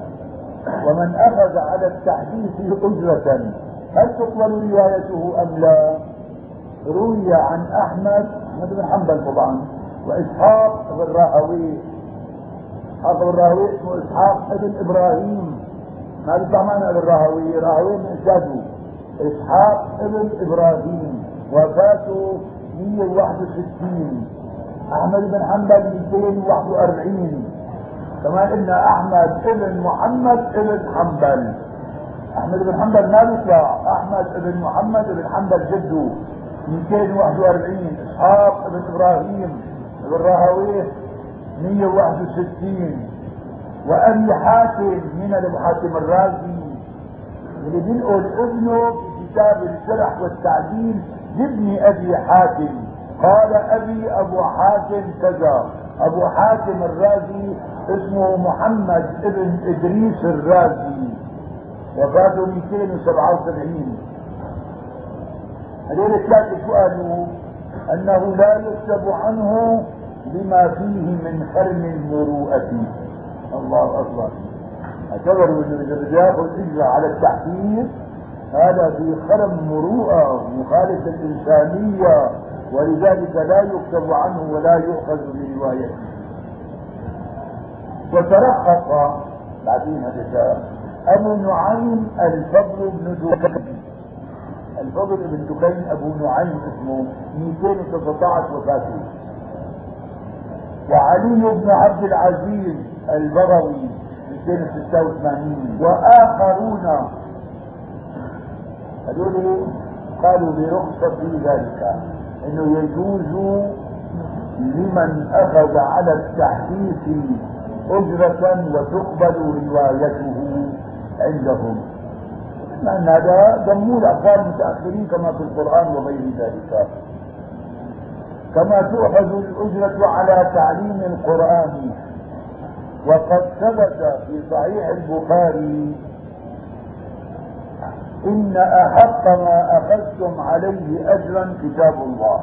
ومن أخذ على التحديث أجرة هل تقبل روايته أم لا؟ روي عن أحمد بن حنبل طبعا وإسحاق بن راهوي. إسحاق بن راهوي اسمه إسحاق بن إبراهيم. ما بيطلع معنا الراهوي راهوي من اساسه إسحاق ابن إبراهيم وفاته 161 أحمد بن حنبل 241 كمان قلنا أحمد ابن محمد ابن حنبل. أحمد بن حنبل ما بيطلع. أحمد ابن محمد ابن حنبل جده. 241 إسحاق ابن إبراهيم ابن راهويه 161 وابي حاتم من ابو حاتم الرازي اللي بينقل ابنه كتاب الشرح والتعديل لابن أبي حاتم. قال أبي أبو حاتم كذا. أبو حاتم الرازي اسمه محمد ابن إدريس الرازي. وفاته 277 هذول الثلاثة سؤاله أنه لا يكتب عنه بما فيه من حرم المروءة. الله أكبر. اعتبروا انه اذا ياخذ اجره على التحقيق. هذا في خرم مروءة مخالفة الانسانيه ولذلك لا يكتب عنه ولا يؤخذ بروايته. وترخص بعدين هذا أبو نعيم الفضل بن دكين. الفضل بن دكين أبو نعيم اسمه 219 وفاته. وعلي بن عبد العزيز البغوي 286 وآخرون. هذول قالوا برخصة في ذلك إنه يجوز لمن أخذ على التحديث أجرة وتقبل روايته عندهم. لأن هذا ضموا الاقوال المتاخرين كما في القرآن وغير ذلك. كما تؤخذ الأجرة على تعليم القرآن. وقد ثبت في صحيح البخاري إن أحق ما أخذتم عليه أجرا كتاب الله.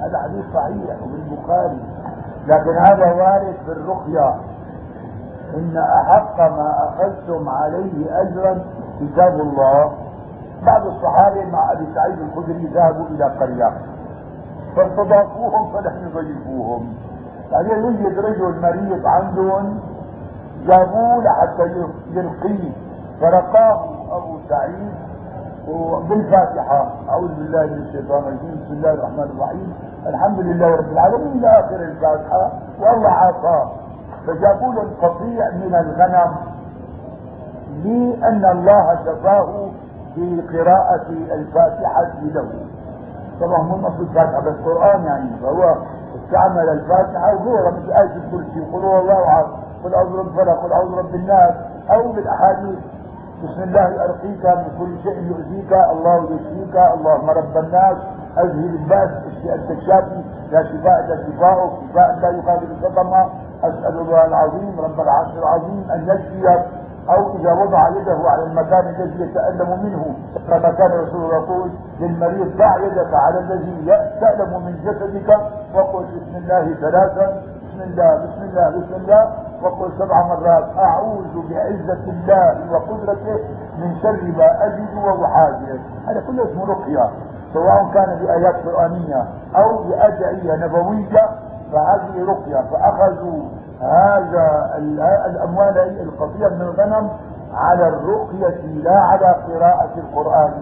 هذا حديث صحيح وبالبخاري لكن هذا وارد في الرقية. إن أحق ما أخذتم عليه أجرا كتاب الله. بعض الصحابة مع أبي سعيد الخدري ذهبوا إلى قرية فاستضافوهم فلم يضيفوهم بعدين يوجد رجل مريض عندهم جابوه لحتى يرقيه فرقاه أبو سعيد بالفاتحة أعوذ بالله من الشيطان الرجيم بسم الله الرحمن الرحيم الحمد لله رب العالمين إلى آخر الفاتحة والله عافاه فجابوا له القطيع من الغنم لأن الله شفاه بقراءة الفاتحة له. طبعا مو المفروض الفاتحة بس قرآن يعني فهو استعمل الفاتحة وغيرها مثل آية الكرسي قل هو الله أحد. قل أعوذ برب الفلق. قل أعوذ برب الناس. أو بالأحاديث. بسم الله أرقيك. من كل شيء يؤذيك. الله يشفيك. اللهم رب الناس. أذهب الباس أنت الشافي لا شفاء إلا شفاؤك شفاء لا يقابل سقما أسأل الله العظيم. رب العرش العظيم. أن يشفيك أو إذا وضع يده على المكان الذي يتألم منه كما كان الرسول يقول للمريض ضع يدك على الذي يتألم من جسدك وقل بسم الله ثلاثا بسم الله بسم الله بسم الله وقل سبع مرات أعوذ بعزة الله وقدرته من شر ما أجد واحاذر هذا كله اسمه رقية سواء كان بآيات قرآنية أو بأدعية نبوية فهذه رقية فأخذوا هذا الأموال القطيع من الغنم على الرقية لا على قراءة القرآن.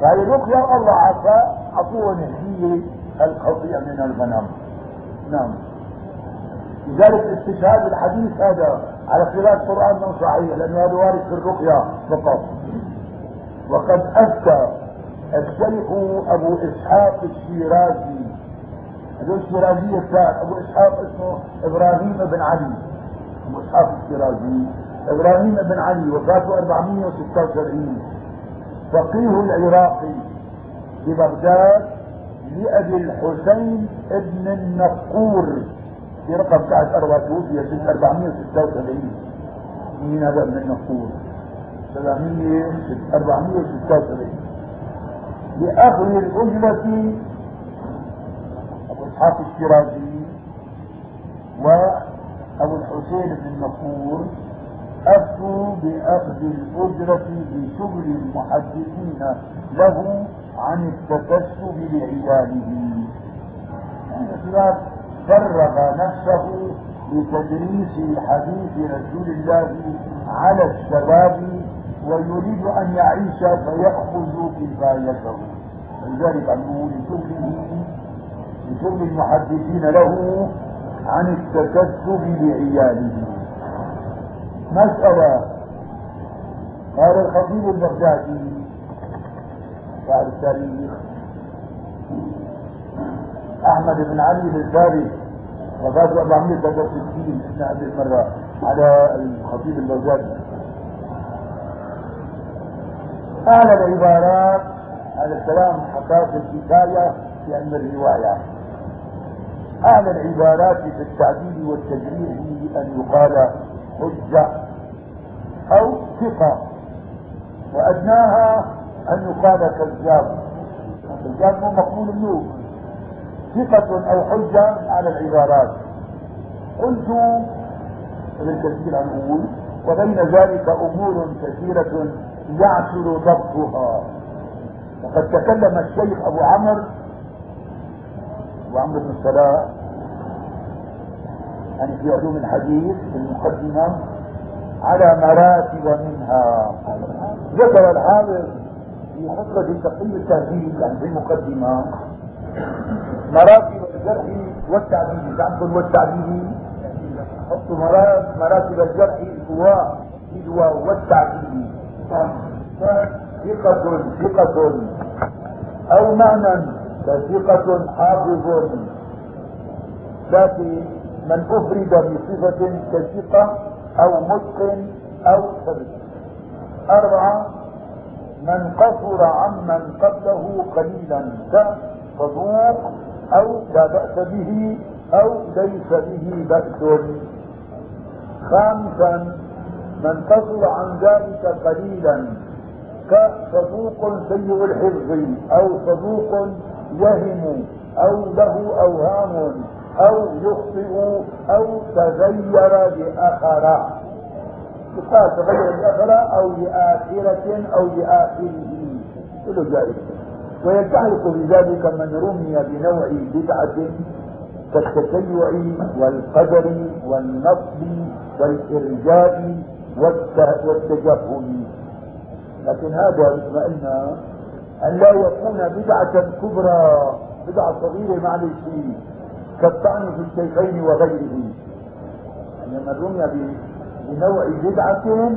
فهي الرقية الله عفا اعطوه هدية القطيع من الغنم. نعم. لذلك استشهاد الحديث هذا على قراءة القرآن من صحيح لأنه هذا وارد في الرقية فقط. وقد أفتى الشيخ أبو إسحاق الشيرازي هذول الشيرازية الثاني أبو إسحاق اسمه إبراهيم بن علي. أبو إسحاق الشيرازي إبراهيم بن علي وفاته 476 فقيه العراقي في بغداد لأبي الحسين ابن النقور في رقم تحت أربعة توفي سنة 476 مين هذا ابن النقور؟ 476 لأخذ الأجرة اسحاق الشيرازي وابو الحسين بن النصور أفتوا بأخذ الأجرة بشغل المحدثين له عن التكسب لعياله يعني فرغ نفسه لتدريس حديث رسول الله على الشباب ويريد أن يعيش فيأخذ كفايته. لذلك نقول لشغله لكل المحدثين له عن التكتب لعياله. مسألة قال الخطيب البغدادي قال التاريخ. أحمد بن علي ثابت وفاته 463 إحنا هذه المرة على الخطيب البغدادي. اعلى العبارات هذا الكلام حكاه في علم الرواية. اعلى العبارات في التعديل والتجريح أن يقال حجة أو ثقة. وأدناها أن يقال كذاب كذاب مو مقبول له ثقة أو حجة على العبارات قلت ابن كثير عن أقول وبين ذلك أمور كثيرة يعثر ضبطها. وقد تكلم الشيخ أبو عمرو وعمرو بن الصلاح يعني في علوم الحديث في المقدمة على مراتب منها. ذكر الحافظ في خطبة تقييم التهذيب يعني في المقدمة مراتب الجرح والتعديل. تعبد والتعديل؟ حطوا مراتب الجرح الهواء الهواء والتعديل. ثقة ثقة أو معنى. كثقة حافظ. لكن من أفرد بصفة كثقة أو متقن أو ثبت أربعة من قصر عمن قبله قليلا كصدوق أو لا بأس به أو ليس به بأس. خامسا من قصر عن ذلك قليلا كصدوق سيء الحفظ أو صدوق يهم أو له أوهام أو يخطئ أو تغير لآخر. تغير لآخر أو لآخرة أو لآخره. كله جائز. ويلتحق بذلك من رمي بنوع بدعة كالتشيع والقدر والنصب والإرجاء والتجهل لكن هذا اطمئنا أن لا يكون بدعة كبرى بدعة صغيرة معلش كالطعن في الشيخين وغيره. من رمي بنوع بدعة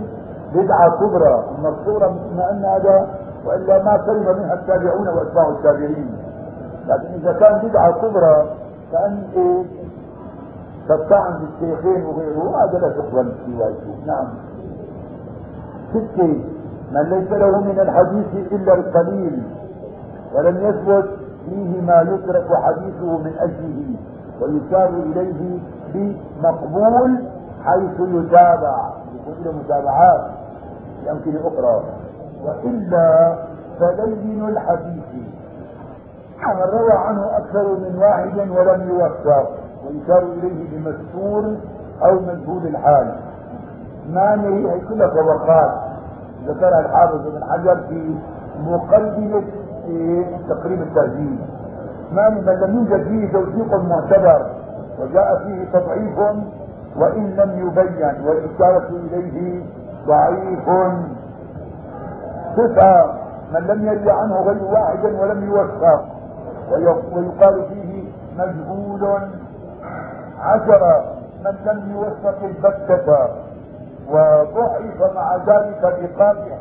بدعة كبرى. أما الصورة مثل أن هذا وإلا ما سلم منها التابعون وأتباع التابعين. لكن إذا كان بدعة كبرى كأن إيه؟ كالطعن في الشيخين وغيره هذا لا تقبل روايته نعم. ستة. من ليس له من الحديث إلا القليل ولم يثبت فيه ما يترك حديثه من أجله ويشار إليه بمقبول حيث يتابع يكون له متابعات يمكن أخرى. وإلا فلين الحديث. من روى عنه أكثر من واحد ولم يوفق ويشار إليه بمستور أو مجهول الحال. ما هي كلها طبقات. ذكرها الحافظ بن حجر في مقدمة تقريب التهذيب ما من لم يوجد فيه توثيق معتبر وجاء فيه تضعيف وإن لم يبين والإشارة إليه ضعيف. تسعة من لم يري عنه غير واحد ولم يوثق. ويقال فيه مجهول. عشرة من لم يوثق البتة. وضعف مع ذلك بقادح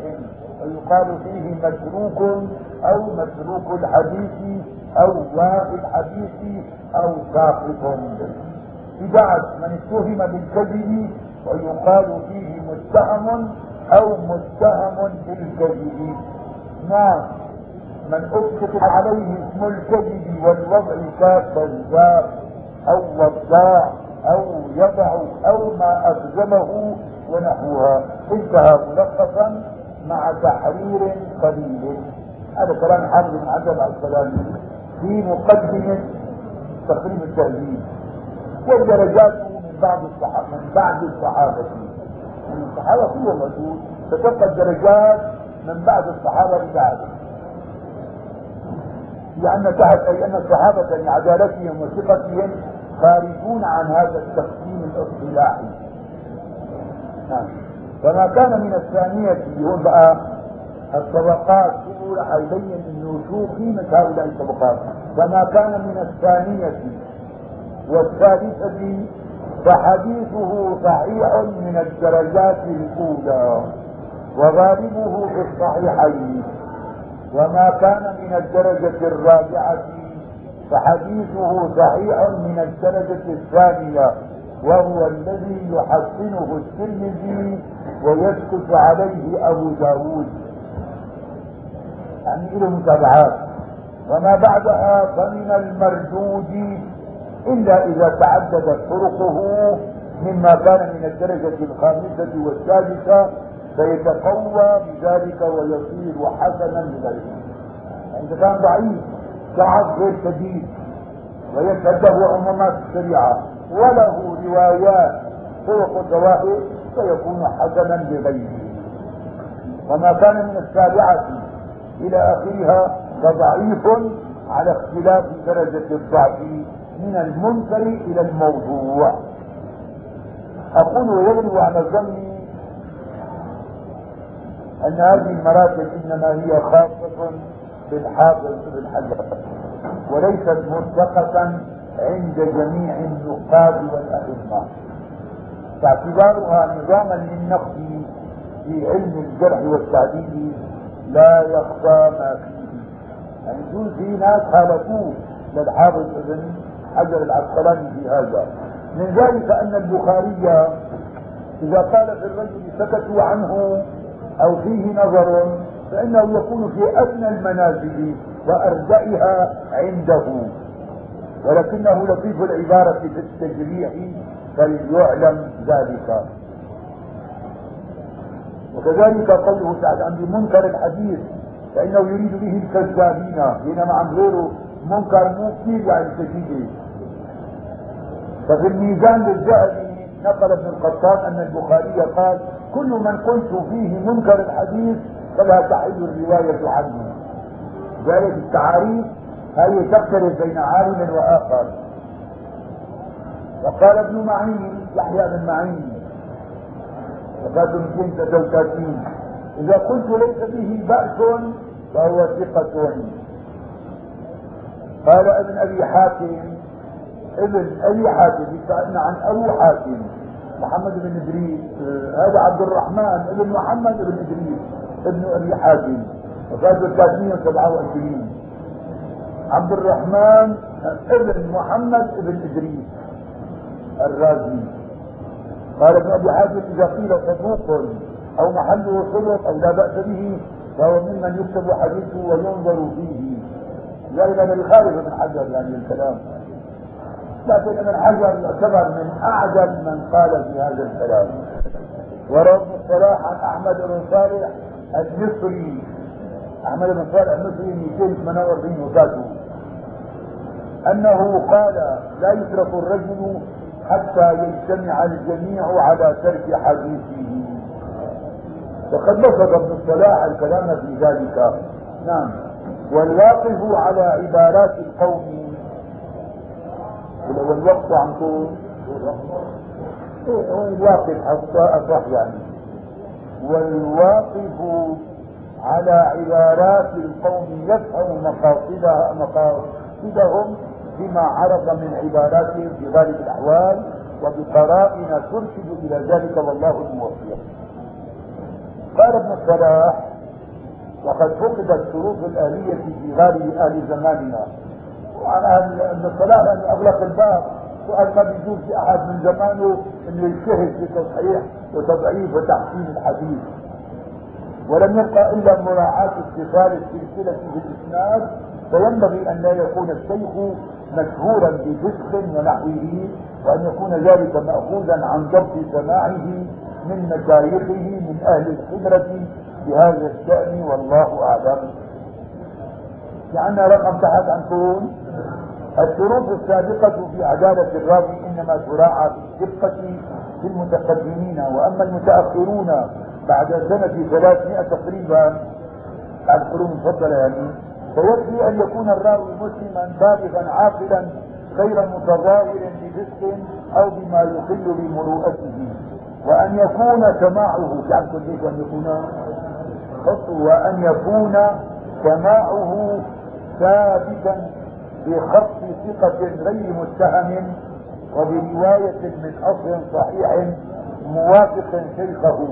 ويقال فيه متروك أو متروك الحديث أو واقي الحديث أو ساقط. بدعة من اتهم بالكذب ويقال فيه متهم أو متهم بالكذب. نعم من اطلق عليه اسم الكذب والوضع ككذاب أو وضاع أو يضع أو ما ألزمه ونحوها انتهى ملخصا مع تحرير قليل. هذا كلام حافظ بن عبد السلامي في مقدمة تقريب التهذيب ودرجاته من بعض الصحابة من بعد الصحابة. من الصحابة كلهم موجود فتبقى الدرجات من بعد الصحابة لبعد لأن تحت أي أن الصحابة لعدالتهم وثقتهم خارجون عن هذا التقسيم الإصطلاحي. فما كان من الثانية يقول بقى الطبقات تقول حيبين إنه شو قيمة هؤلاء الطبقات. فما كان من الثانية والثالثة فحديثه صحيح من الدرجات الأولى وغالبه في الصحيحين. وما كان من الدرجة الرابعة فحديثه صحيح من الدرجة الثانية وهو الذي يحسنه الترمذي ويسكت عليه أبو داود. يعني له متابعات وما بعدها فمن المردود إلا إذا تعددت طرقه مما كان من الدرجة الخامسة والسادسة فيتقوى بذلك ويصير حسنا لذلك. يعني اذا كان ضعيف كعب غير شديد ويشهد له عمومات الشريعة. وله روايات طرق الظواهر فيكون حسنا لغيره. وما كان من السابعة إلى آخرها فضعيف على اختلاف درجة الضعف من المنكر إلى الموضوع. أقول ويغلب على ظني أن هذه المراتب إنما هي خاصة بالحافظ بن حجر وليست مرتقة عند جميع النقاد والأئمة. فاعتبارها نظاما للنقد في علم الجرح والتعديل لا يخفى ما فيه. يعني يقول في ناس خالفوه للحافظ ابن حجر العسقلاني في هذا. من ذلك أن البخاري إذا قال في الرجل سكتوا عنه أو فيه نظر فإنه يكون في أدنى المنازل وارجئها عنده. ولكنه لطيف العبارة في التجريح فليعلم ذلك. وكذلك قوله تعالى عن منكر الحديث فإنه يريد به الكذابين بينما عن غيره منكر مو كثير يعني ففي الميزان للذهبي نقل ابن القطان أن البخاري قال كل من قلت فيه منكر الحديث فلا تحل الرواية عنه. ذلك التعاريف هذه تختلف بين عالم وآخر؟ وقال ابن معين يحيى بن معين. وفاة 233 إذا قلت ليس به بأس فهو ثقة. قال ابن أبي حاتم ابن أبي حاتم يسألنا عن أبو حاتم محمد بن إدريس هذا عبد الرحمن ابن محمد بن إدريس ابن أبي حاتم. وفاة 327 عبد الرحمن ابن محمد ابن إدريس الرازي. قال ابن أبي حاتم إذا قيل صدوق أو محله صدق أو لا بأس به فهو ممن يكتب حديثه وينظر فيه. ذلك من خارج من حجر يعني الكلام. لكن ابن حجر يعتبر من اعجل من قال في هذا الكلام. ابن الصلاح عن أحمد بن صالح المصري. أحمد بن صالح المصري 248 وفاته. أنه قال لا يترك الرجل حتى يجتمع الجميع على ترك حديثه. وقد بسط ابن الصلاح الكلام في ذلك. نعم. والواقف على عبارات القوم. والوقت عن طول. الواقف حتى أصح يعني. والواقف على عبارات القوم يفهم مقاصدها مقاصدهم بما عرف من عباداتهم في غالب الأحوال وبقرائن ترشد إلى ذلك والله الموفق. قال ابن الصلاح وقد فقدت شروط الآلية في غالب أهل زماننا. وعن ابن الصلاح أن أغلق الباب. وقال ما بيجوز في أحد من زمانه أنه يجتهد في تصحيح وتضعيف وتحسين الحديث. ولم يبقى إلا مراعاة اتصال السلسلة في الإسناد فينبغي أن لا يكون الشيخ مشهورا بفسق ونحوه وأن يكون ذلك مأخوذا عن ضبط سماعه من مشايخه من أهل الخبرة بهذا الشأن والله أعلم. لأن رقم تحت عنكم الشروط السابقة في عدالة الراوي إنما تراعى في الدقة في المتقدمين وأما المتأخرون بعد سنة 300 تقريبا بعد قرون مفضلة يعني فيكفي أن يكون الراوي مسلما بالغا عاقلا غير متظاهر بفسق أو بما يخل بمروءته. وأن يكون سماعه تعرفوا كيف أن يكون وأن يكون سماعه ثابتا بخط ثقة غير متهم وبرواية من أصل صحيح موافق شيخه.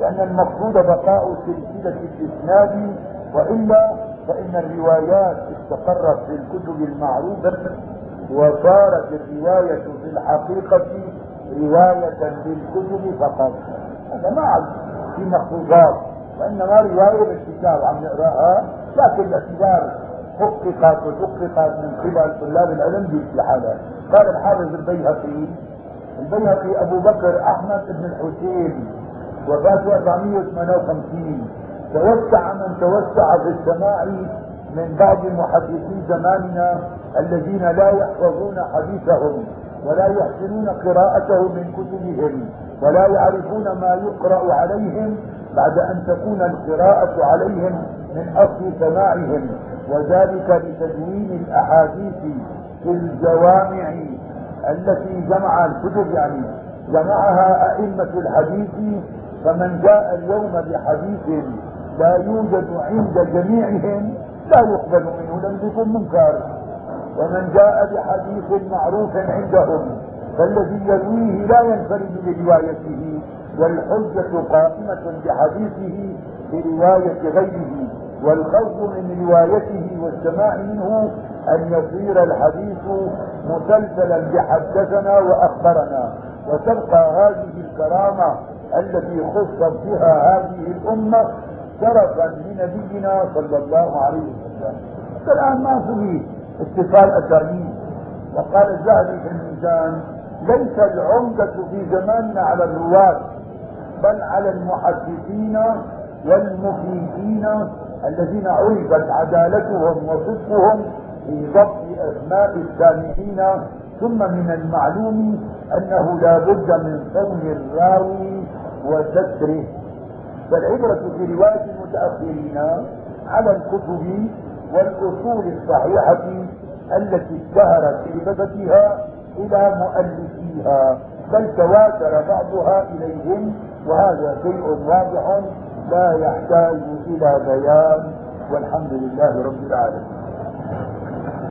لأن المقصود بقاء سلسلة الإسناد وإلا فإن الروايات استقرت في الكتب المعروفة وصارت الرواية في الحقيقة رواية للكتب فقط. هذا ما في مخطوطات وإنما رواية بالكتاب عم نقراها لكن الاعتبار حققت وتحققت من قبل طلاب العلم بحالها قال الحافظ البيهقي البيهقي أبو بكر أحمد بن الحسين وفاته 458 توسع من توسع في السماع من بعض محدثي زماننا الذين لا يحفظون حديثهم ولا يحسنون قراءته من كتبهم ولا يعرفون ما يقرأ عليهم بعد أن تكون القراءة عليهم من أصل سماعهم. وذلك لتدوين الأحاديث في الجوامع التي جمع الكتب يعني جمعها أئمة الحديث فمن جاء اليوم بحديث لا يوجد عند جميعهم لا يقبل منه لم يكن منكر. ومن جاء بحديث معروف عندهم فالذي يرويه لا ينفرد بروايته والحجة قائمة بحديثه برواية غيره والخوف من روايته والسماع منه أن يصير الحديث مسلسلا بحدثنا وأخبرنا. وتبقى هذه الكرامة التي خصت بها هذه الأمة شرفا لنبينا صلى الله عليه وسلم. الآن ما في اتصال أسانيد وقال الذهبي في الميزان ليس العمدة في زماننا على الرواة بل على المحدثين والمفيدين الذين عرفت عدالتهم وصدقهم في ضبط أسماء السامعين. ثم من المعلوم أنه لا بد من صون الراوي وستره. فالعبرة في رواية المتأخرين على الكتب والأصول الصحيحة التي اشتهرت كتابتها إلى مؤلفيها بل تواتر بعضها إليهم وهذا شيء واضح لا يحتاج إلى بيان والحمد لله رب العالمين.